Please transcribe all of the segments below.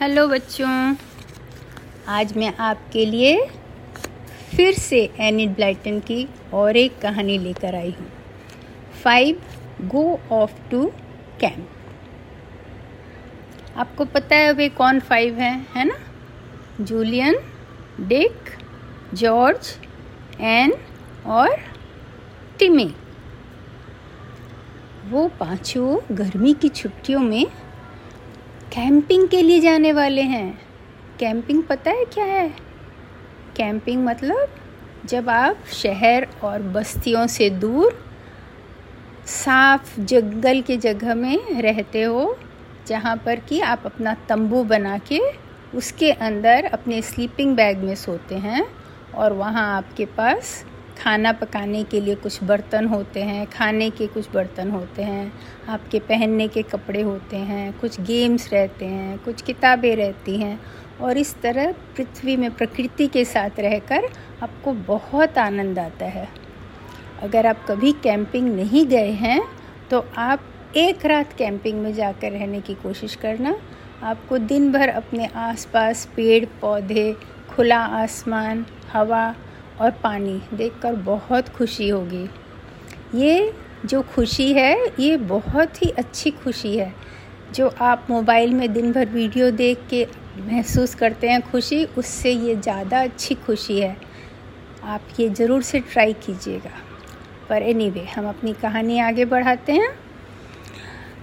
Hello बच्चों, आज मैं आपके लिए फिर से एनिड ब्लाइटन की और एक कहानी लेकर आई हूँ। Five go off to camp आपको पता है अभी कौन फाइव है है ना? जूलियन डिक जॉर्ज एन और टिमी वो पाँचों गर्मी की छुट्टियों में कैंपिंग के लिए जाने वाले हैं। कैंपिंग पता है क्या है? कैंपिंग मतलब जब आप शहर और बस्तियों से दूर, साफ़ जंगल के जगह में रहते हो, जहाँ पर कि आप अपना तंबू बना के उसके अंदर अपने स्लीपिंग बैग में सोते हैं और वहाँ आपके पास खाना पकाने के लिए कुछ बर्तन होते हैं, खाने के कुछ बर्तन होते हैं, आपके पहनने के कपड़े होते हैं, कुछ गेम्स रहते हैं, कुछ किताबें रहती हैं और इस तरह पृथ्वी में प्रकृति के साथ रहकर आपको बहुत आनंद आता है। अगर आप कभी कैंपिंग नहीं गए हैं तो आप एक रात कैंपिंग में जाकर रहने की कोशिश करना। आपको दिन भर अपने आसपास पेड़ पौधे खुला आसमान, हवा और पानी देखकर बहुत खुशी होगी। ये जो खुशी है ये बहुत ही अच्छी खुशी है जो आप मोबाइल में दिन भर वीडियो देख के महसूस करते हैं खुशी उससे ये ज़्यादा अच्छी खुशी है। आप ये ज़रूर से ट्राई कीजिएगा। पर एनी anyway, हम अपनी कहानी आगे बढ़ाते हैं।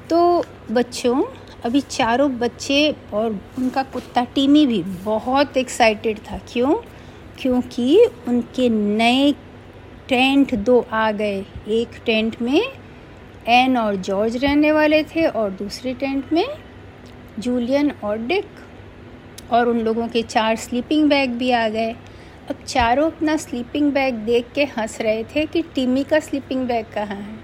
तो बच्चों अभी चारों बच्चे और उनका कुत्ता टीमी भी बहुत एक्साइटेड था। क्यों? क्योंकि उनके नए टेंट दो आ गए। एक टेंट में एन और जॉर्ज रहने वाले थे और दूसरे टेंट में जूलियन और डिक और उन लोगों के चार स्लीपिंग बैग भी आ गए। अब चारों अपना स्लीपिंग बैग देख के हंस रहे थे कि टीमी का स्लीपिंग बैग कहाँ है।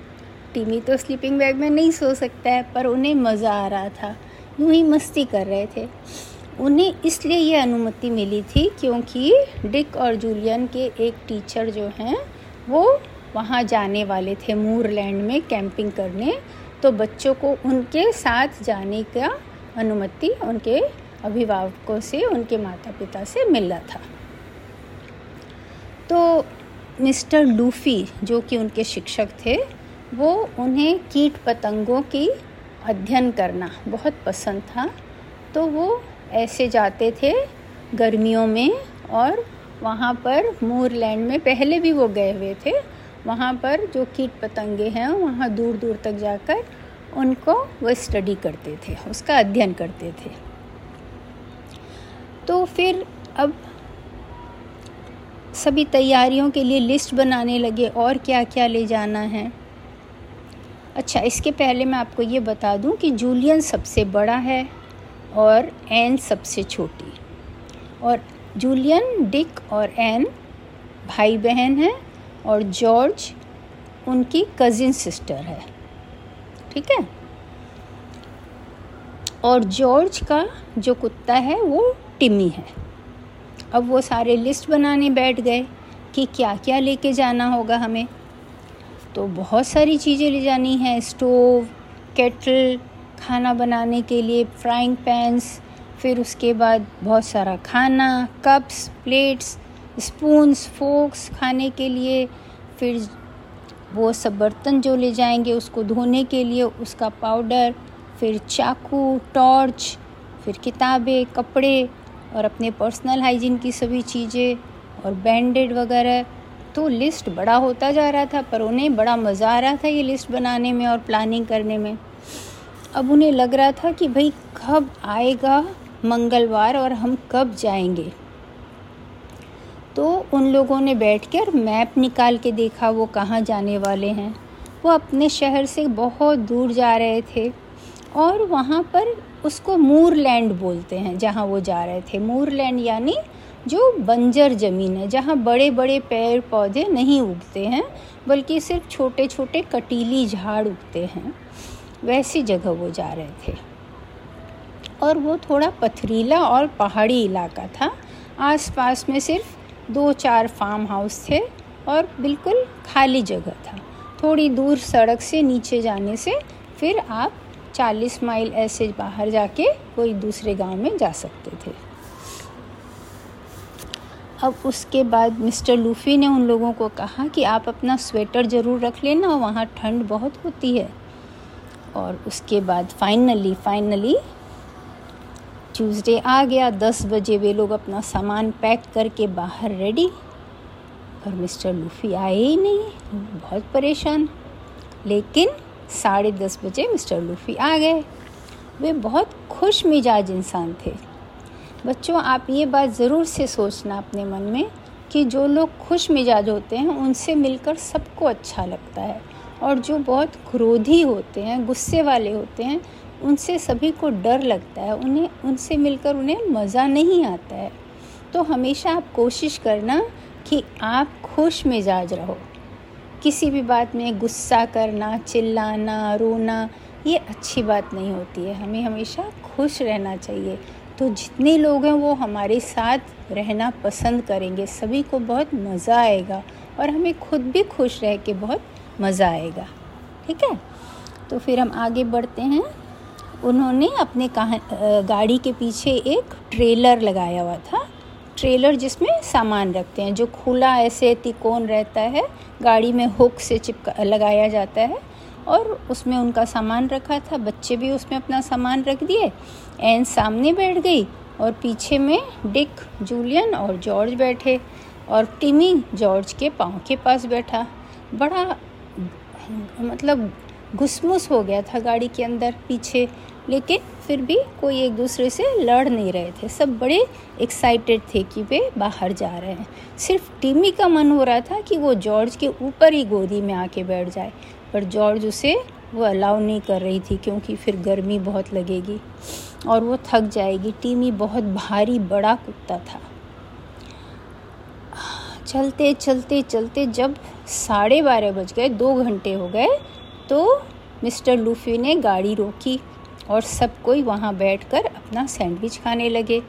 टीमी तो स्लीपिंग बैग में नहीं सो सकता है, पर उन्हें मज़ा आ रहा था। यूँ ही मस्ती कर रहे थे। उन्हें इसलिए ये अनुमति मिली थी क्योंकि डिक और जूलियन के एक टीचर जो हैं, वो वहाँ जाने वाले थे मूरलैंड में कैंपिंग करने। तो बच्चों को उनके साथ जाने का अनुमति उनके अभिभावकों से, उनके माता पिता से मिला था। तो मिस्टर लूफ़ी, जो कि उनके शिक्षक थे, वो उन्हें कीट पतंगों की अध्ययन करना बहुत पसंद था। तो वो ऐसे जाते थे गर्मियों में और वहाँ पर मूरलैंड में पहले भी वो गए हुए थे। वहाँ पर जो कीट पतंगे हैं, वहाँ दूर दूर तक जाकर उनको वो स्टडी करते थे, उसका अध्ययन करते थे। तो फिर अब सभी तैयारियों के लिए लिस्ट बनाने लगे, और क्या क्या ले जाना है? अच्छा इसके पहले मैं आपको ये बता दूँ कि जूलियन सबसे बड़ा है। और एन सबसे छोटी। और जूलियन डिक और एन भाई बहन हैं और जॉर्ज उनकी कज़िन सिस्टर है। ठीक है? और जॉर्ज का जो कुत्ता है, वो टिमी है। अब वो सारे लिस्ट बनाने बैठ गए कि क्या क्या लेके जाना होगा हमें। तो बहुत सारी चीज़ें ले जानी हैं स्टोव केटल खाना बनाने के लिए फ्राइंग पैंस फिर उसके बाद बहुत सारा खाना कप्स प्लेट्स स्पून्स फोक्स खाने के लिए, फिर वो सब बर्तन जो ले जाएँगे उसको धोने के लिए उसका पाउडर फिर चाकू टॉर्च फिर किताबें, कपड़े और अपने पर्सनल हाइजीन की सभी चीज़ें और बैंडेड वगैरह। तो लिस्ट बड़ा होता जा रहा था पर उन्हें बड़ा मज़ा आ रहा था ये लिस्ट बनाने में और प्लानिंग करने में। अब उन्हें लग रहा था कि भाई कब आएगा मंगलवार और हम कब जाएँगे। तो उन लोगों ने बैठ कर मैप निकाल के देखा वो कहाँ जाने वाले हैं। वो अपने शहर से बहुत दूर जा रहे थे और वहाँ पर उसको मूर लैंड बोलते हैं, जहाँ वो जा रहे थे। मूर लैंड यानी जो बंजर ज़मीन है, जहाँ बड़े बड़े पेड़ पौधे नहीं उगते हैं, बल्कि सिर्फ़ छोटे छोटे कटीली झाड़ उगते हैं। वैसी जगह वो जा रहे थे। और वो थोड़ा पथरीला और पहाड़ी इलाका था। आसपास में सिर्फ़ दो चार फार्म हाउस थे और बिल्कुल खाली जगह था। थोड़ी दूर सड़क से नीचे जाने से फिर आप चालीस माइल ऐसे बाहर जाके कोई दूसरे गाँव में जा सकते थे। अब उसके बाद मिस्टर लूफ़ी ने उन लोगों को कहा कि आप अपना स्वेटर ज़रूर रख लेना, वहाँ ठंड बहुत होती है। और उसके बाद फाइनली फाइनली ट्यूसडे आ गया, दस बजे वे लोग अपना सामान पैक करके बाहर रेडी और मिस्टर लूफ़ी आए ही नहीं, बहुत परेशान। लेकिन साढ़े दस बजे मिस्टर लूफ़ी आ गए। वे बहुत खुश मिजाज इंसान थे। बच्चों, आप ये बात ज़रूर से सोचना अपने मन में कि जो लोग खुश मिजाज होते हैं, उनसे मिलकर सबको अच्छा लगता है। और जो बहुत क्रोधी होते हैं, गुस्से वाले होते हैं, उनसे सभी को डर लगता है, उन्हें, उनसे मिलकर उन्हें मज़ा नहीं आता है। तो हमेशा आप कोशिश करना कि आप खुश मिजाज रहो। किसी भी बात में गुस्सा करना, चिल्लाना, रोना, ये अच्छी बात नहीं होती है। हमें हमेशा खुश रहना चाहिए। तो जितने लोग हैं वो हमारे साथ रहना पसंद करेंगे। सभी को बहुत मज़ा आएगा और हमें खुद भी खुश रह के बहुत मज़ा आएगा। ठीक है? तो फिर हम आगे बढ़ते हैं। उन्होंने अपने गाड़ी के पीछे एक ट्रेलर लगाया हुआ था। ट्रेलर जिसमें सामान रखते हैं। जो खुला ऐसे तिकोन रहता है, गाड़ी में हुक से चिपका, लगाया जाता है और उसमें उनका सामान रखा था। बच्चे भी उसमें अपना सामान रख दिए। एन सामने बैठ गई और पीछे में डिक, जूलियन और जॉर्ज बैठे और टिमी जॉर्ज के पाँव के पास बैठा। बड़ा मतलब घुसमुस हो गया था गाड़ी के अंदर, पीछे। लेकिन फिर भी कोई एक दूसरे से लड़ नहीं रहे थे। सब बड़े एक्साइटेड थे कि वे बाहर जा रहे हैं। सिर्फ़ टीमी का मन हो रहा था कि वो जॉर्ज के ऊपर ही गोदी में आके बैठ जाए। पर जॉर्ज उसे वो अलाउ नहीं कर रही थी क्योंकि फिर गर्मी बहुत लगेगी और वो थक जाएगी। टीमी बहुत भारी, बड़ा कुत्ता था। चलते चलते चलते जब साढ़े बारह बज गए, दो घंटे हो गए तो मिस्टर लूफी ने गाड़ी रोकी और सब कोई वहाँ बैठकर अपना सैंडविच खाने लगे।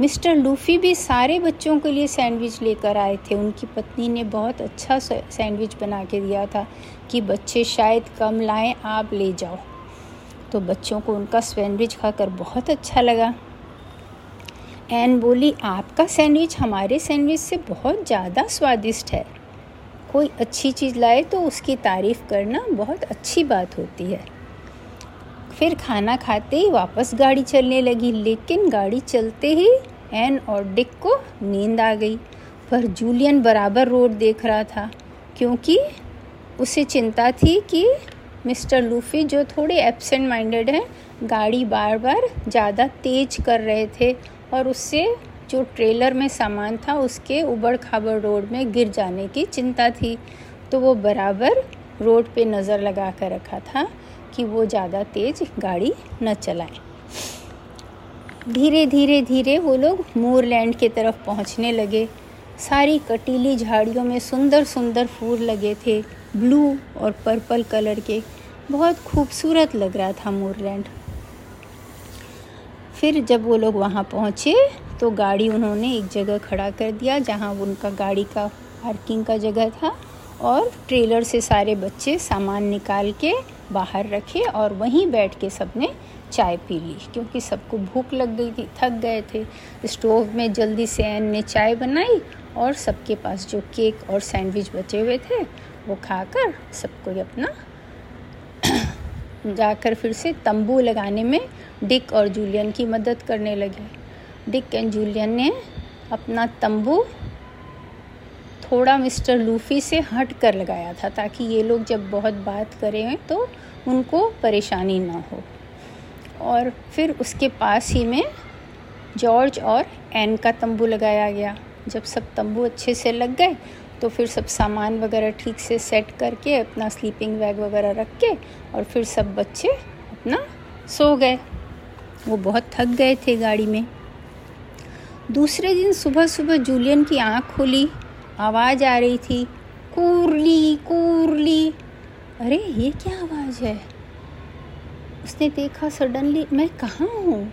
मिस्टर लूफ़ी भी सारे बच्चों के लिए सैंडविच लेकर आए थे। उनकी पत्नी ने बहुत अच्छा सैंडविच बना के दिया था कि बच्चे शायद कम लाएँ, आप ले जाओ। तो बच्चों को उनका सैंडविच खाकर बहुत अच्छा लगा। एन बोली, आपका सैंडविच हमारे सैंडविच से बहुत ज़्यादा स्वादिष्ट है। कोई अच्छी चीज़ लाए तो उसकी तारीफ़ करना बहुत अच्छी बात होती है। फिर खाना खाते ही वापस गाड़ी चलने लगी, लेकिन गाड़ी चलते ही एन और डिक को नींद आ गई। पर जूलियन बराबर रोड देख रहा था, क्योंकि उसे चिंता थी कि मिस्टर लूफी जो थोड़े एबसेंट माइंडेड हैं, गाड़ी बार बार ज़्यादा तेज कर रहे थे और उससे जो ट्रेलर में सामान था, उसके उबड़ खाबड़ रोड में गिर जाने की चिंता थी। तो वो बराबर रोड पे नज़र लगा कर रखा था कि वो ज़्यादा तेज़ गाड़ी न चलाएँ। धीरे धीरे धीरे वो लोग मोरलैंड के तरफ़ पहुँचने लगे। सारी कटीली झाड़ियों में सुंदर सुंदर फूल लगे थे, ब्लू और पर्पल कलर के। बहुत खूबसूरत लग रहा था मोरलैंड। फिर जब वो लोग वहाँ पहुँचे तो गाड़ी उन्होंने एक जगह खड़ा कर दिया, जहाँ उनका गाड़ी का पार्किंग का जगह था और ट्रेलर से सारे बच्चे सामान निकाल के बाहर रखे और वहीं बैठ के सबने चाय पी ली, क्योंकि सबको भूख लग गई थी, थक गए थे। स्टोव में जल्दी से एन ने चाय बनाई और सबके पास जो केक और सैंडविच बचे हुए थे, वो खाकर सबको अपना जाकर फिर से तंबू लगाने में डिक और जूलियन की मदद करने लगे। डिक एंड जूलियन ने अपना तंबू थोड़ा मिस्टर लूफ़ी से हट कर लगाया था ताकि ये लोग जब बहुत बात करें तो उनको परेशानी ना हो। और फिर उसके पास ही में जॉर्ज और एन का तंबू लगाया गया। जब सब तंबू अच्छे से लग गए तो फिर सब सामान वगैरह ठीक से सेट करके, अपना स्लीपिंग बैग वगैरह रख के, और फिर सब बच्चे अपना सो गए। वो बहुत थक गए थे गाड़ी में। दूसरे दिन सुबह सुबह जूलियन की आँख खुली, आवाज़ आ रही थी, कूरली कूरली। अरे, ये क्या आवाज़ है? उसने देखा सडनली, मैं कहाँ हूँ?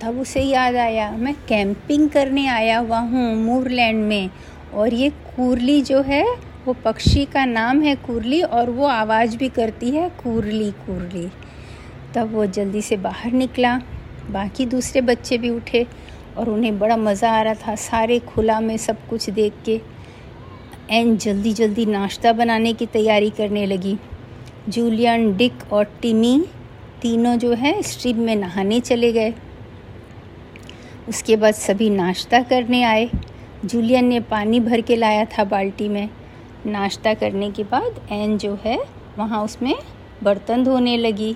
तब उसे याद आया, मैं कैंपिंग करने आया हुआ हूँ मूरलैंड में। और ये कूरली जो है, वो पक्षी का नाम है कुरली और वो आवाज़ भी करती है कुरली कुरली। तब वो जल्दी से बाहर निकला। बाकी दूसरे बच्चे भी उठे और उन्हें बड़ा मज़ा आ रहा था। सारे खुला में सब कुछ देख के एन जल्दी जल्दी नाश्ता बनाने की तैयारी करने लगी। जूलियन, डिक और टिमी तीनों जो है स्ट्रीम में नहाने चले गए। उसके बाद सभी नाश्ता करने आए। जूलियन ने पानी भर के लाया था बाल्टी में। नाश्ता करने के बाद एन जो है, वहाँ उसमें बर्तन धोने लगी।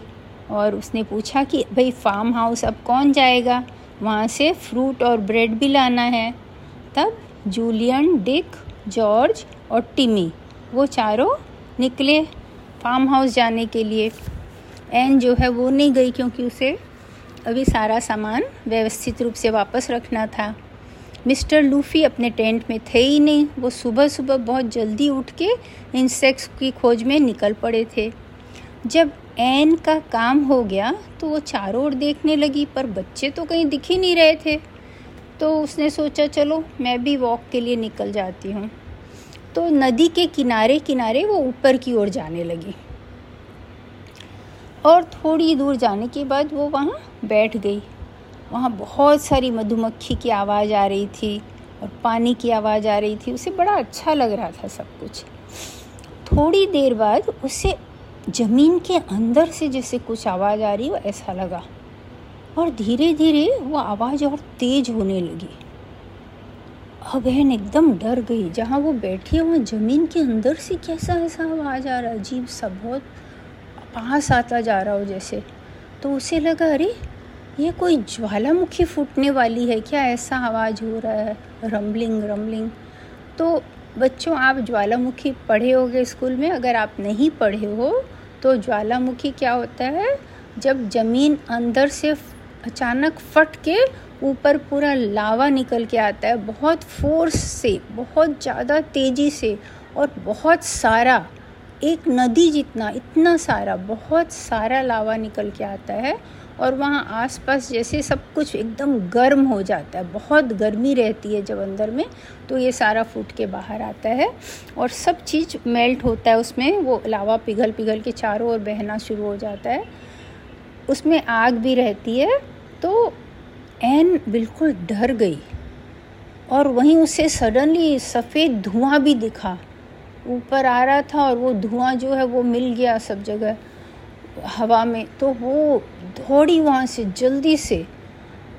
और उसने पूछा कि, भाई फार्म हाउस अब कौन जाएगा? वहाँ से फ्रूट और ब्रेड भी लाना है। तब जूलियन डिक जॉर्ज और टिमी वो चारों निकले फार्म हाउस जाने के लिए। एन जो है वो नहीं गई क्योंकि उसे अभी सारा सामान व्यवस्थित रूप से वापस रखना था। मिस्टर लूफ़ी अपने टेंट में थे ही नहीं। वो सुबह सुबह बहुत जल्दी उठ के इंसेक्ट्स की खोज में निकल पड़े थे। जब एन का काम हो गया तो वो चारों ओर देखने लगी, पर बच्चे तो कहीं दिख ही नहीं रहे थे। तो उसने सोचा, चलो, मैं भी वॉक के लिए निकल जाती हूँ। तो नदी के किनारे किनारे वो ऊपर की ओर जाने लगी। और थोड़ी दूर जाने के बाद वो वहाँ बैठ गई। वहाँ बहुत सारी मधुमक्खी की आवाज़ आ रही थी और पानी की आवाज़ आ रही थी। उसे बड़ा अच्छा लग रहा था सब कुछ। थोड़ी देर बाद उसे ज़मीन के अंदर से जैसे कुछ आवाज़ आ रही हो ऐसा लगा। और धीरे धीरे वो आवाज़ और तेज होने लगी। अब बहन एकदम डर गई। जहाँ वो बैठी है, वहाँ ज़मीन के अंदर से कैसा ऐसा आवाज़ आ रहा अजीब सा, बहुत पास आता जा रहा हो जैसे। तो उसे लगा, अरे, ये कोई ज्वालामुखी फूटने वाली है क्या? ऐसा आवाज़ हो रहा है। Rumbling rumbling. तो बच्चों, आप ज्वालामुखी पढ़े होगे स्कूल में, अगर आप नहीं पढ़े हो तो ज्वालामुखी क्या होता है? जब ज़मीन अंदर से अचानक फट के ऊपर पूरा लावा निकल के आता है, बहुत फोर्स से, बहुत ज़्यादा तेज़ी से, और बहुत सारा, एक नदी जितना, इतना सारा, बहुत सारा लावा निकल के आता है और वहाँ आसपास जैसे सब कुछ एकदम गर्म हो जाता है, बहुत गर्मी रहती है जब अंदर में तो ये सारा फूट के बाहर आता है और सब चीज़ मेल्ट होता है उसमें, वो लावा पिघल पिघल के चारों ओर बहना शुरू हो जाता है। उसमें आग भी रहती है तो एन बिल्कुल डर गई और वहीं उसे सडनली सफ़ेद धुआँ भी दिखा। ऊपर आ रहा था और वो धुआँ जो है वो मिल गया सब जगह हवा में तो वो दौड़ी वहाँ से जल्दी से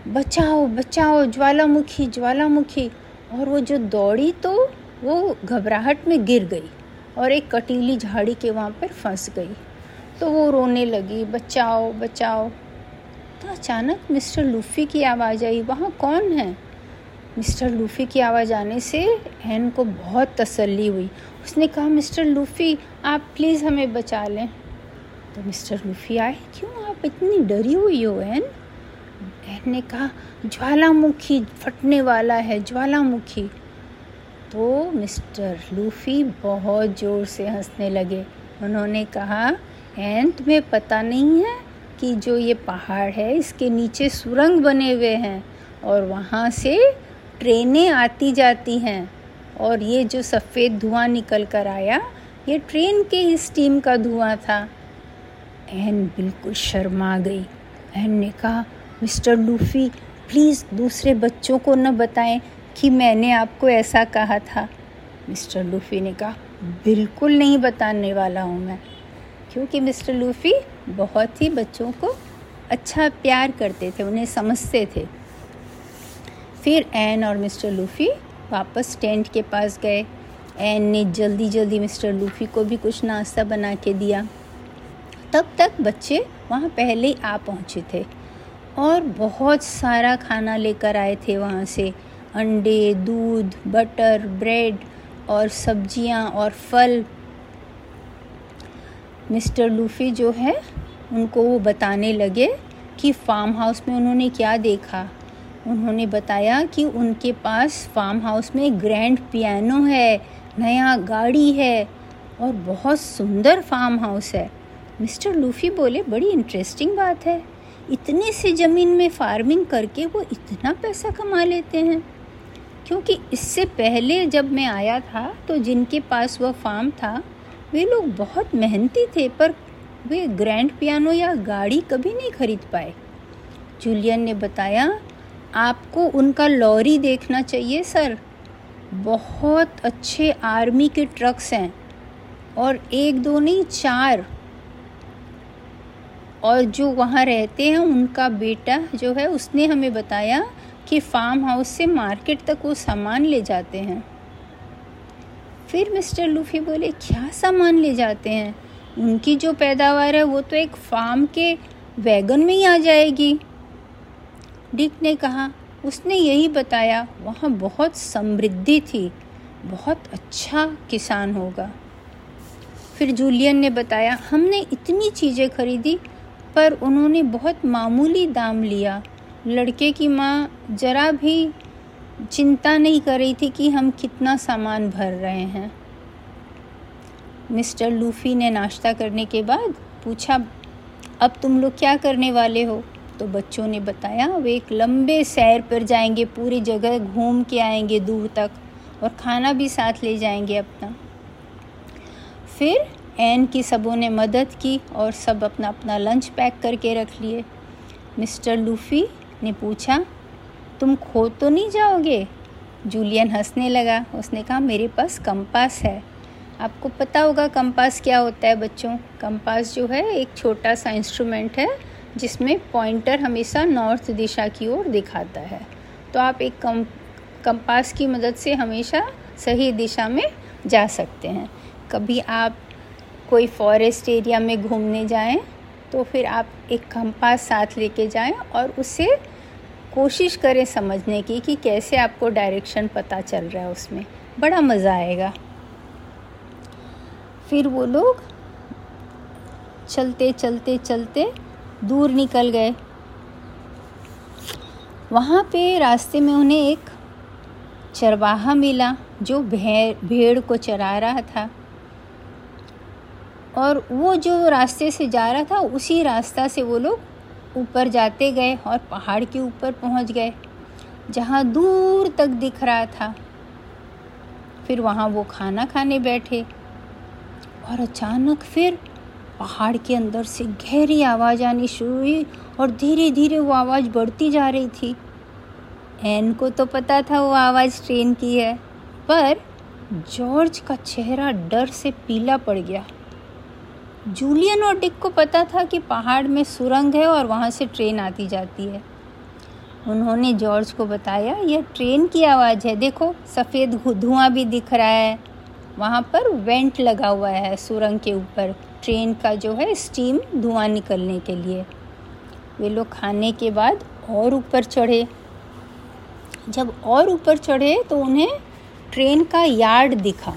बचाओ बचाओ, ज्वालामुखी ज्वालामुखी। और वो जो दौड़ी तो वो घबराहट में गिर गई और एक कटीली झाड़ी के वहाँ पर फंस गई। तो वो रोने लगी, बचाओ बचाओ। तो अचानक मिस्टर लूफ़ी की आवाज़ आई, वहाँ कौन है? मिस्टर लूफ़ी की आवाज़ आने से एन को बहुत तसल्ली हुई। उसने कहा, मिस्टर लूफ़ी, आप प्लीज़ हमें बचा लें। तो मिस्टर लूफी आए, क्यों आप इतनी डरी हुई हो, एन? एन ने कहा ज्वालामुखी फटने वाला है, ज्वालामुखी। तो मिस्टर लूफी बहुत ज़ोर से हंसने लगे। उन्होंने कहा, एन, तुम्हें पता नहीं है कि जो ये पहाड़ है, इसके नीचे सुरंग बने हुए हैं और वहाँ से ट्रेनें आती जाती हैं और ये जो सफ़ेद धुआँ निकल कर आया, ये ट्रेन के ही स्टीम का धुआँ था। एन बिल्कुल शर्मा गई। एन ने कहा, मिस्टर लूफ़ी, प्लीज़ दूसरे बच्चों को न बताएँ कि मैंने आपको ऐसा कहा था। मिस्टर लूफ़ी ने कहा, बिल्कुल नहीं बताने वाला हूँ मैं, क्योंकि मिस्टर लूफ़ी बहुत ही बच्चों को अच्छा प्यार करते थे, उन्हें समझते थे। फिर एन और मिस्टर लूफ़ी वापस टेंट के पास गए। एन ने जल्दी जल्दी मिस्टर लूफ़ी को भी कुछ नाश्ता बना के दिया। तब तक बच्चे वहाँ पहले आ पहुँचे थे और बहुत सारा खाना लेकर आए थे वहाँ से। अंडे, दूध, बटर, ब्रेड और सब्ज़ियाँ और फल। मिस्टर लूफ़ी जो है, उनको वो बताने लगे कि फार्म हाउस में उन्होंने क्या देखा। उन्होंने बताया कि उनके पास फार्म हाउस में ग्रैंड पियानो है, नया गाड़ी है और बहुत सुंदर फार्म हाउस है। मिस्टर लूफ़ी बोले, बड़ी इंटरेस्टिंग बात है। इतने से ज़मीन में फ़ार्मिंग करके वो इतना पैसा कमा लेते हैं। क्योंकि इससे पहले जब मैं आया था तो जिनके पास वह फार्म था, वे लोग बहुत मेहनती थे, पर वे ग्रैंड पियानो या गाड़ी कभी नहीं खरीद पाए। जूलियन ने बताया, आपको उनका लॉरी देखना चाहिए, सर। बहुत अच्छे आर्मी के ट्रक्स हैं और एक, दो नहीं, चार और जो वहाँ रहते हैं, उनका बेटा जो है, उसने हमें बताया कि फार्म हाउस से मार्केट तक वो सामान ले जाते हैं। फिर मिस्टर लूफी बोले, क्या सामान ले जाते हैं? उनकी जो पैदावार है, वो तो एक फार्म के वैगन में ही आ जाएगी। डिक ने कहा, उसने यही बताया, वहाँ बहुत समृद्धि थी, बहुत अच्छा किसान होगा। फिर जूलियन ने बताया, हमने इतनी चीज़ें खरीदी पर उन्होंने बहुत मामूली दाम लिया। लड़के की माँ जरा भी चिंता नहीं कर रही थी कि हम कितना सामान भर रहे हैं। मिस्टर लूफी ने नाश्ता करने के बाद पूछा, अब तुम लोग क्या करने वाले हो? तो बच्चों ने बताया वे एक लंबे सैर पर जाएँगे, पूरी जगह घूम के आएँगे दूर तक और खाना भी साथ ले जाएँगे अपना। फिर एन की सबों ने मदद की और सब अपना अपना लंच पैक करके रख लिए। मिस्टर लूफी ने पूछा, तुम खो तो नहीं जाओगे? जूलियन हंसने लगा। उसने कहा, मेरे पास कंपास है। आपको पता होगा कंपास क्या होता है बच्चों। कंपास जो है, एक छोटा सा इंस्ट्रूमेंट है, जिसमें पॉइंटर हमेशा नॉर्थ दिशा की ओर दिखाता है। तो आप एक कम, कंपास की मदद से हमेशा सही दिशा में जा सकते हैं। कभी आप कोई फॉरेस्ट एरिया में घूमने जाएँ तो फिर आप एक कंपास साथ लेके जाएँ और उसे कोशिश करें समझने की कि कैसे आपको डायरेक्शन पता चल रहा है उसमें। बड़ा मज़ा आएगा। फिर वो लोग चलते चलते चलते दूर निकल गए। वहाँ पे रास्ते में उन्हें एक चरवाहा मिला जो भेड़ भेड़ को चरा रहा था। और वो जो रास्ते से जा रहा था, उसी रास्ता से वो लोग ऊपर जाते गए और पहाड़ के ऊपर पहुँच गए, जहाँ दूर तक दिख रहा था। फिर वहाँ वो खाना खाने बैठे और अचानक फिर पहाड़ के अंदर से गहरी आवाज़ आनी शुरू हुई और धीरे धीरे वो आवाज़ बढ़ती जा रही थी। एन को तो पता था वो आवाज़ ट्रेन की है, पर जॉर्ज का चेहरा डर से पीला पड़ गया। जूलियन और डिक को पता था कि पहाड़ में सुरंग है और वहाँ से ट्रेन आती जाती है। उन्होंने जॉर्ज को बताया, यह ट्रेन की आवाज़ है। देखो, सफ़ेद धुआँ भी दिख रहा है। वहाँ पर वेंट लगा हुआ है सुरंग के ऊपर, ट्रेन का जो है स्टीम धुआँ निकलने के लिए। वे लोग खाने के बाद और ऊपर चढ़े। जब और ऊपर चढ़े तो उन्हें ट्रेन का यार्ड दिखा।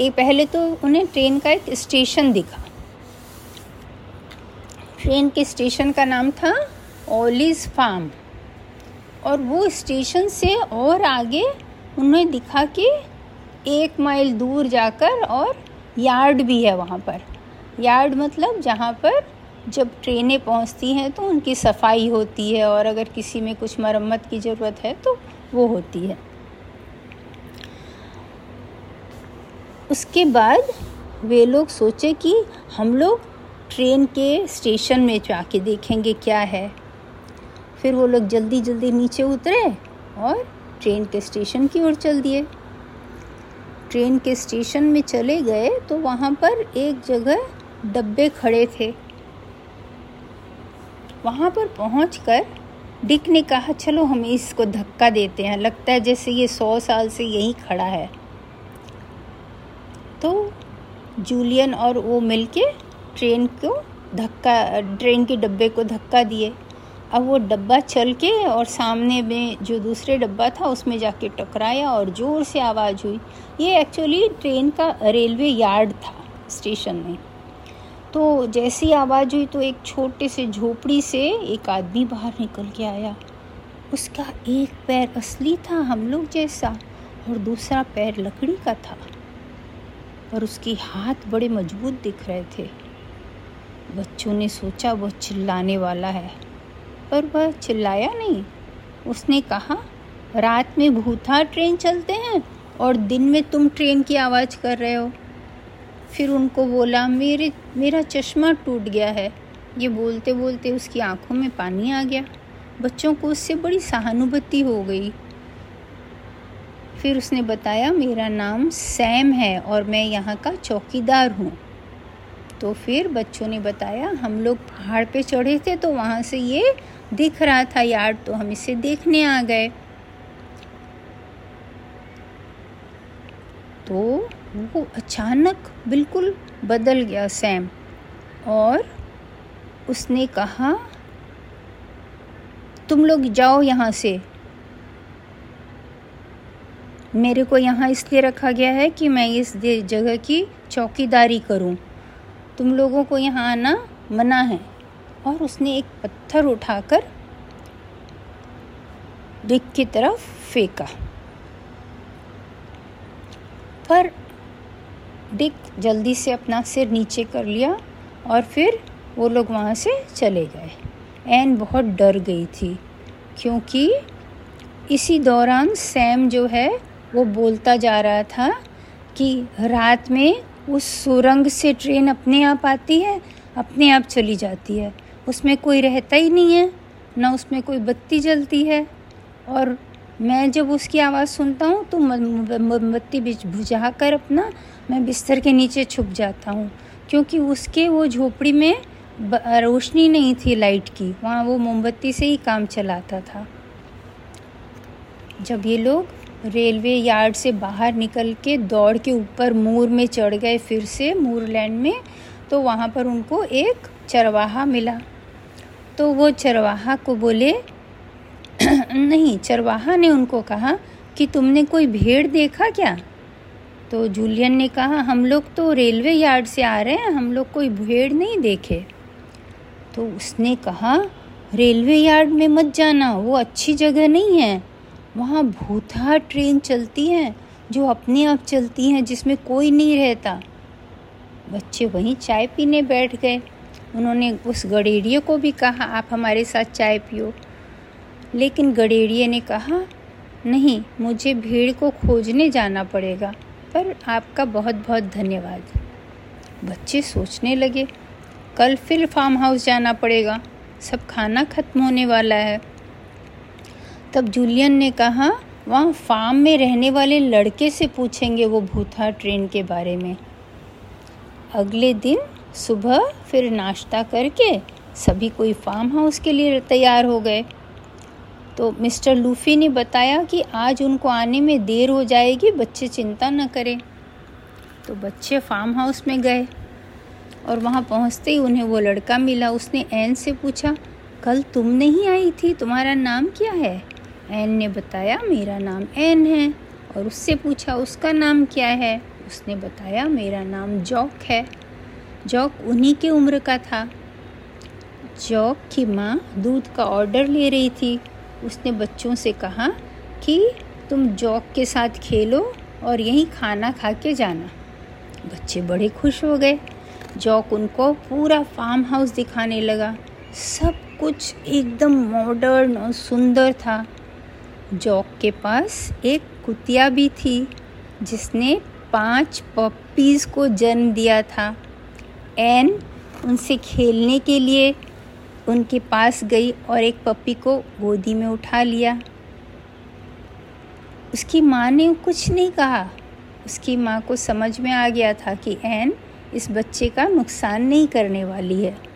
एक पहले तो उन्हें ट्रेन का एक स्टेशन दिखा। ट्रेन के स्टेशन का नाम था ओलिस फार्म। और वो स्टेशन से और आगे उन्हें दिखा कि एक माइल दूर जाकर और यार्ड भी है वहाँ पर। यार्ड मतलब जहाँ पर जब ट्रेनें पहुँचती हैं तो उनकी सफ़ाई होती है और अगर किसी में कुछ मरम्मत की ज़रूरत है तो वो होती है। उसके बाद वे लोग सोचे कि हम लोग ट्रेन के स्टेशन में जाके देखेंगे क्या है। फिर वो लोग जल्दी जल्दी नीचे उतरे और ट्रेन के स्टेशन की ओर चल दिए। ट्रेन के स्टेशन में चले गए तो वहाँ पर एक जगह डब्बे खड़े थे। वहाँ पर पहुँच कर डिक ने कहा, चलो हम इसको धक्का देते हैं। लगता है जैसे ये सौ साल से यहीं खड़ा है तो जूलियन और वो मिलके ट्रेन को धक्का, ट्रेन के डब्बे को धक्का दिए। अब वो डब्बा चल के और सामने में जो दूसरे डब्बा था, उसमें जाके टकराया और ज़ोर से आवाज़ हुई। ये एक्चुअली ट्रेन का रेलवे यार्ड था स्टेशन में। तो जैसी आवाज़ हुई तो एक छोटे से झोपड़ी से एक आदमी बाहर निकल के आया। उसका एक पैर असली था हम लोग जैसा और दूसरा पैर लकड़ी का था। और उसके हाथ बड़े मज़बूत दिख रहे थे। बच्चों ने सोचा वह चिल्लाने वाला है, पर वह चिल्लाया नहीं। उसने कहा, रात में भूथा ट्रेन चलते हैं और दिन में तुम ट्रेन की आवाज़ कर रहे हो। फिर उनको बोला, मेरे, मेरा चश्मा टूट गया है। ये बोलते बोलते उसकी आँखों में पानी आ गया। बच्चों को उससे बड़ी सहानुभूति हो गई। फिर उसने बताया, मेरा नाम सैम है और मैं यहाँ का चौकीदार हूँ। तो फिर बच्चों ने बताया, हम लोग पहाड़ पे चढ़े थे तो वहाँ से ये दिख रहा था यार तो हम इसे देखने आ गए। तो वो अचानक बिल्कुल बदल गया सैम और उसने कहा, तुम लोग जाओ यहाँ से। मेरे को यहाँ इसलिए रखा गया है कि मैं इस जगह की चौकीदारी करूँ। तुम लोगों को यहाँ आना मना है। और उसने एक पत्थर उठाकर डिक की तरफ़ फेंका। पर डिक जल्दी से अपना सिर नीचे कर लिया और फिर वो लोग वहाँ से चले गए। एन बहुत डर गई थी, क्योंकि इसी दौरान सैम जो है वो बोलता जा रहा था कि रात में उस सुरंग से ट्रेन अपने आप आती है, अपने आप चली जाती है। उसमें कोई रहता ही नहीं है, ना उसमें कोई बत्ती जलती है। और मैं जब उसकी आवाज़ सुनता हूँ तो मोमबत्ती बुझा कर अपना मैं बिस्तर के नीचे छुप जाता हूँ। क्योंकि उसके वो झोपड़ी में रोशनी नहीं थी लाइट की, वहाँ वो मोमबत्ती से ही काम चलाता था। जब ये लोग रेलवे यार्ड से बाहर निकल के दौड़ के ऊपर मूर में चढ़ गए फिर से मूर लैंड में तो वहाँ पर उनको एक चरवाहा मिला। तो वो चरवाहा को बोले, नहीं, चरवाहा ने उनको कहा कि तुमने कोई भेड़ देखा क्या? तो जूलियन ने कहा, हम लोग तो रेलवे यार्ड से आ रहे हैं, हम लोग कोई भेड़ नहीं देखे। तो उसने कहा, रेलवे यार्ड में मत जाना, वो अच्छी जगह नहीं है। वहाँ भूतहा ट्रेन चलती हैं, जो अपने आप चलती हैं, जिसमें कोई नहीं रहता। बच्चे वहीं चाय पीने बैठ गए। उन्होंने उस गडेरिए को भी कहा, आप हमारे साथ चाय पियो। लेकिन गडेरिए ने कहा, नहीं, मुझे भीड़ को खोजने जाना पड़ेगा, पर आपका बहुत बहुत धन्यवाद। बच्चे सोचने लगे, कल फिर फार्म हाउस जाना पड़ेगा। सब खाना ख़त्म होने वाला है। तब जूलियन ने कहा, वहाँ फार्म में रहने वाले लड़के से पूछेंगे वो भूथा ट्रेन के बारे में। अगले दिन सुबह फिर नाश्ता करके सभी कोई फार्म हाउस के लिए तैयार हो गए। तो मिस्टर लूफी ने बताया कि आज उनको आने में देर हो जाएगी, बच्चे चिंता न करें। तो बच्चे फार्म हाउस में गए और वहाँ पहुँचते ही उन्हें वो लड़का मिला। उसने एन से पूछा, कल तुम नहीं आई थी? तुम्हारा नाम क्या है? एन ने बताया, मेरा नाम एन है, और उससे पूछा, उसका नाम क्या है? उसने बताया, मेरा नाम जॉक है। जॉक उन्हीं की उम्र का था। जॉक की माँ दूध का ऑर्डर ले रही थी। उसने बच्चों से कहा कि, तुम जॉक के साथ खेलो और यहीं खाना खा के जाना। बच्चे बड़े खुश हो गए। जॉक उनको पूरा फार्म हाउस दिखाने लगा। सब कुछ एकदम मॉडर्न और सुंदर था। जॉक के पास एक कुतिया भी थी, जिसने पाँच पपीज़ को जन्म दिया था। एन उनसे खेलने के लिए उनके पास गई और एक पपी को गोदी में उठा लिया। उसकी माँ ने कुछ नहीं कहा। उसकी माँ को समझ में आ गया था कि एन इस बच्चे का नुकसान नहीं करने वाली है।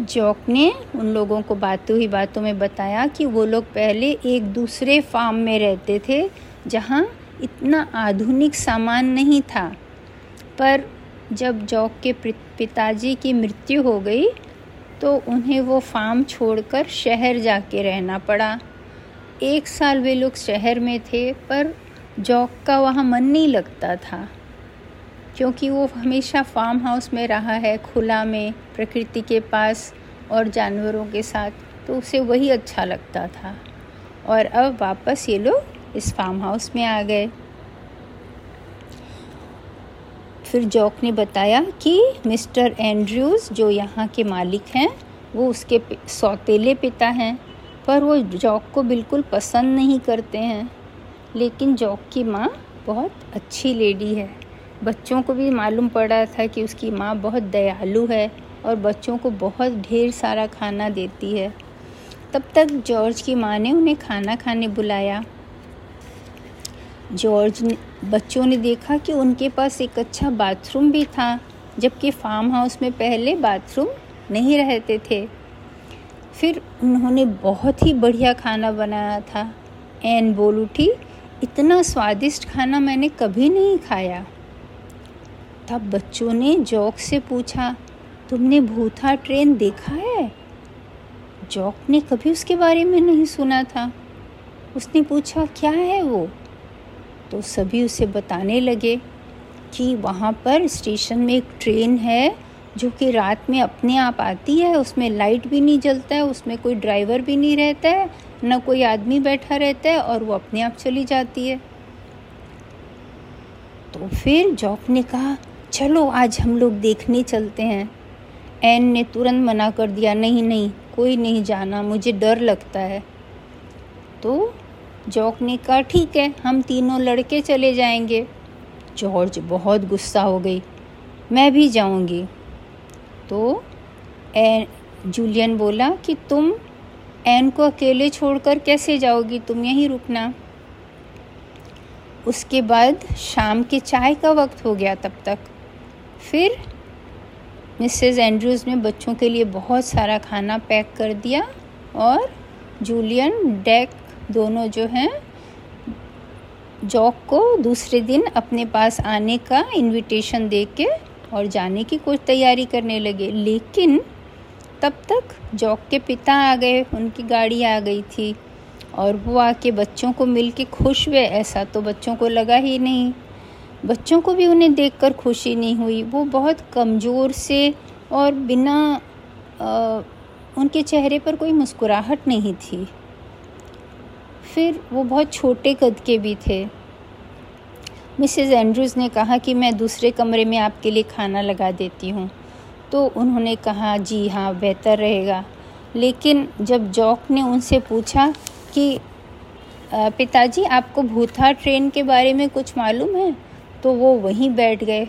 जॉक ने उन लोगों को बातों ही बातों में बताया कि वो लोग पहले एक दूसरे फार्म में रहते थे, जहाँ इतना आधुनिक सामान नहीं था। पर जब जॉक के पिताजी की मृत्यु हो गई तो उन्हें वो फार्म छोड़कर शहर जाके रहना पड़ा। एक साल वे लोग शहर में थे, पर जॉक का वहाँ मन नहीं लगता था। क्योंकि वो हमेशा फार्म हाउस में रहा है, खुला में, प्रकृति के पास और जानवरों के साथ। तो उसे वही अच्छा लगता था। और अब वापस ये लोग इस फार्म हाउस में आ गए। फिर जॉक ने बताया कि मिस्टर एंड्रयूज़ जो यहाँ के मालिक हैं, वो उसके सौतेले पिता हैं। पर वो जॉक को बिल्कुल पसंद नहीं करते हैं। लेकिन जॉक की माँ बहुत अच्छी लेडी है। बच्चों को भी मालूम पड़ा था कि उसकी माँ बहुत दयालु है और बच्चों को बहुत ढेर सारा खाना देती है। तब तक जॉर्ज की माँ ने उन्हें खाना खाने बुलाया। जॉर्ज ने बच्चों ने देखा कि उनके पास एक अच्छा बाथरूम भी था, जबकि फार्म हाउस में पहले बाथरूम नहीं रहते थे। फिर उन्होंने बहुत ही बढ़िया खाना बनाया था। एन बोल उठी इतना स्वादिष्ट खाना मैंने कभी नहीं खाया। तब बच्चों ने जॉक से पूछा, तुमने भूथा ट्रेन देखा है? जॉक ने कभी उसके बारे में नहीं सुना था। उसने पूछा, क्या है वो? तो सभी उसे बताने लगे कि वहाँ पर स्टेशन में एक ट्रेन है, जो कि रात में अपने आप आती है। उसमें लाइट भी नहीं जलता है, उसमें कोई ड्राइवर भी नहीं रहता है, न कोई आदमी बैठा रहता है और वो अपने आप चली जाती है। तो फिर जॉक ने कहा चलो, आज हम लोग देखने चलते हैं। एन ने तुरंत मना कर दिया, नहीं नहीं, कोई नहीं जाना, मुझे डर लगता है। तो जॉक ने कहा, ठीक है, हम तीनों लड़के चले जाएँगे। जॉर्ज बहुत गुस्सा हो गई, मैं भी जाऊँगी। तो एन जूलियन बोला, कि तुम एन को अकेले छोड़कर कैसे जाओगी? तुम यहीं रुकना। उसके बाद शाम के चाय का वक्त हो गया तब तक। फिर मिसेस एंड्रूज़ ने बच्चों के लिए बहुत सारा खाना पैक कर दिया और जूलियन, डेक दोनों जो हैं, जॉक को दूसरे दिन अपने पास आने का इनविटेशन दे के और जाने की कुछ तैयारी करने लगे। लेकिन तब तक जॉक के पिता आ गए, उनकी गाड़ी आ गई थी और वो आके बच्चों को मिल के खुश हुए। ऐसा तो बच्चों को लगा ही नहीं। बच्चों को भी उन्हें देखकर खुशी नहीं हुई। वो बहुत कमज़ोर से और बिना आ, उनके चेहरे पर कोई मुस्कुराहट नहीं थी। फिर वो बहुत छोटे कद के भी थे। मिसेस एंड्रूज़ ने कहा कि मैं दूसरे कमरे में आपके लिए खाना लगा देती हूँ। तो उन्होंने कहा जी हाँ बेहतर रहेगा। लेकिन जब जॉक ने उनसे पूछा कि पिताजी आपको भूथा ट्रेन के बारे में कुछ मालूम है? तो वो वहीं बैठ गए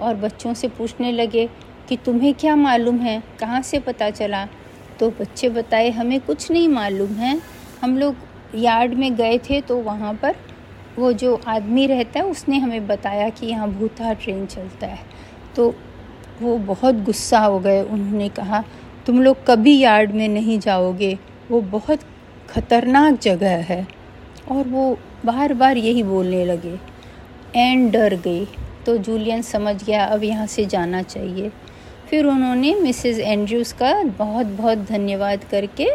और बच्चों से पूछने लगे कि तुम्हें क्या मालूम है? कहाँ से पता चला? तो बच्चे बताए, हमें कुछ नहीं मालूम है। हम लोग यार्ड में गए थे तो वहाँ पर वो जो आदमी रहता है, उसने हमें बताया कि यहाँ भूता ट्रेन चलता है। तो वो बहुत गुस्सा हो गए। उन्होंने कहा, तुम लोग कभी यार्ड में नहीं जाओगे। वो बहुत ख़तरनाक जगह है। और वो बार बार यही बोलने लगे। एंड डर गई। तो जूलियन समझ गया, अब यहाँ से जाना चाहिए। फिर उन्होंने मिसेस एंड्रयूज़ का बहुत बहुत धन्यवाद करके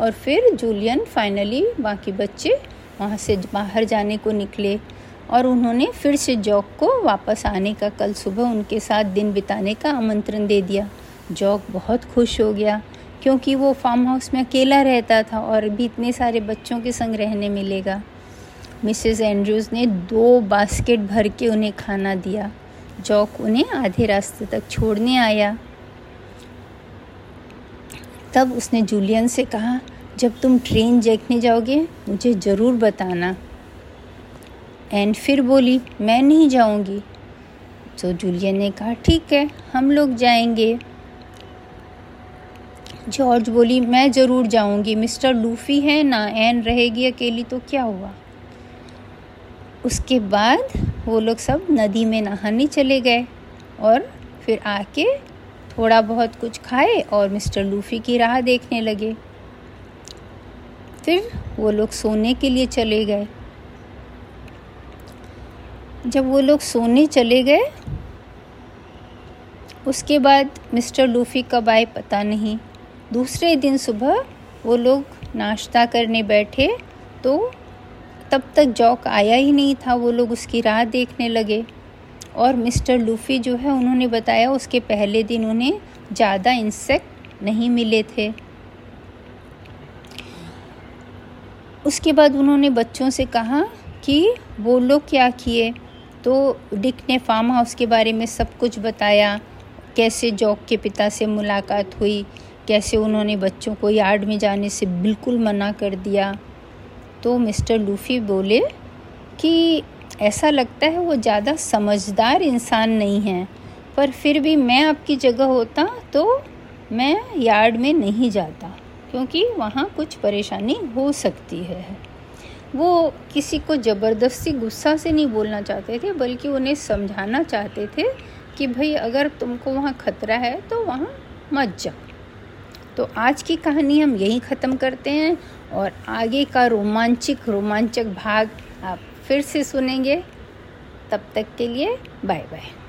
और फिर जूलियन फाइनली बाकी बच्चे वहाँ से बाहर जाने को निकले और उन्होंने फिर से जॉक को वापस आने का, कल सुबह उनके साथ दिन बिताने का आमंत्रण दे दिया। जॉक बहुत खुश हो गया, क्योंकि वो फार्म हाउस में अकेला रहता था और भी इतने सारे बच्चों के संग रहने मिलेगा। मिसेस एंड्रूज़ ने दो बास्केट भर के उन्हें खाना दिया। जॉक उन्हें आधे रास्ते तक छोड़ने आया। तब उसने जूलियन से कहा, जब तुम ट्रेन देखने जाओगे, मुझे ज़रूर बताना। एंड फिर बोली, मैं नहीं जाऊँगी। तो जूलियन ने कहा, ठीक है, हम लोग जाएँगे। जॉर्ज बोली, मैं ज़रूर जाऊँगी। मिस्टर लूफ़ी है ना, एन रहेगी अकेली तो क्या हुआ? उसके बाद वो लोग सब नदी में नहाने चले गए और फिर आके थोड़ा बहुत कुछ खाए और मिस्टर लूफ़ी की राह देखने लगे। फिर वो लोग सोने के लिए चले गए। जब वो लोग सोने चले गए, उसके बाद मिस्टर लूफ़ी कब आए पता नहीं। दूसरे दिन सुबह वो लोग नाश्ता करने बैठे तो तब तक जॉक आया ही नहीं था, वो लोग उसकी राह देखने लगे। और मिस्टर लूफ़ी जो है, उन्होंने बताया उसके पहले दिन उन्हें ज़्यादा इंसेक्ट नहीं मिले थे। उसके बाद उन्होंने बच्चों से कहा कि वो लोग क्या किए? तो डिक ने फार्म हाउस के बारे में सब कुछ बताया, कैसे जॉक के पिता से मुलाकात हुई, कैसे उन्होंने बच्चों को यार्ड में जाने से बिल्कुल मना कर दिया। तो मिस्टर लूफ़ी बोले कि ऐसा लगता है वो ज़्यादा समझदार इंसान नहीं है, पर फिर भी मैं आपकी जगह होता तो मैं यार्ड में नहीं जाता, क्योंकि वहाँ कुछ परेशानी हो सकती है। वो किसी को ज़बरदस्ती गुस्सा से नहीं बोलना चाहते थे, बल्कि उन्हें समझाना चाहते थे कि भाई अगर तुमको वहाँ खतरा है तो वहाँ मत जाओ। तो आज की कहानी हम यहीं ख़त्म करते हैं। और आगे का रोमांचिक, रोमांचक भाग आप फिर से सुनेंगे। तब तक के लिए बाय बाय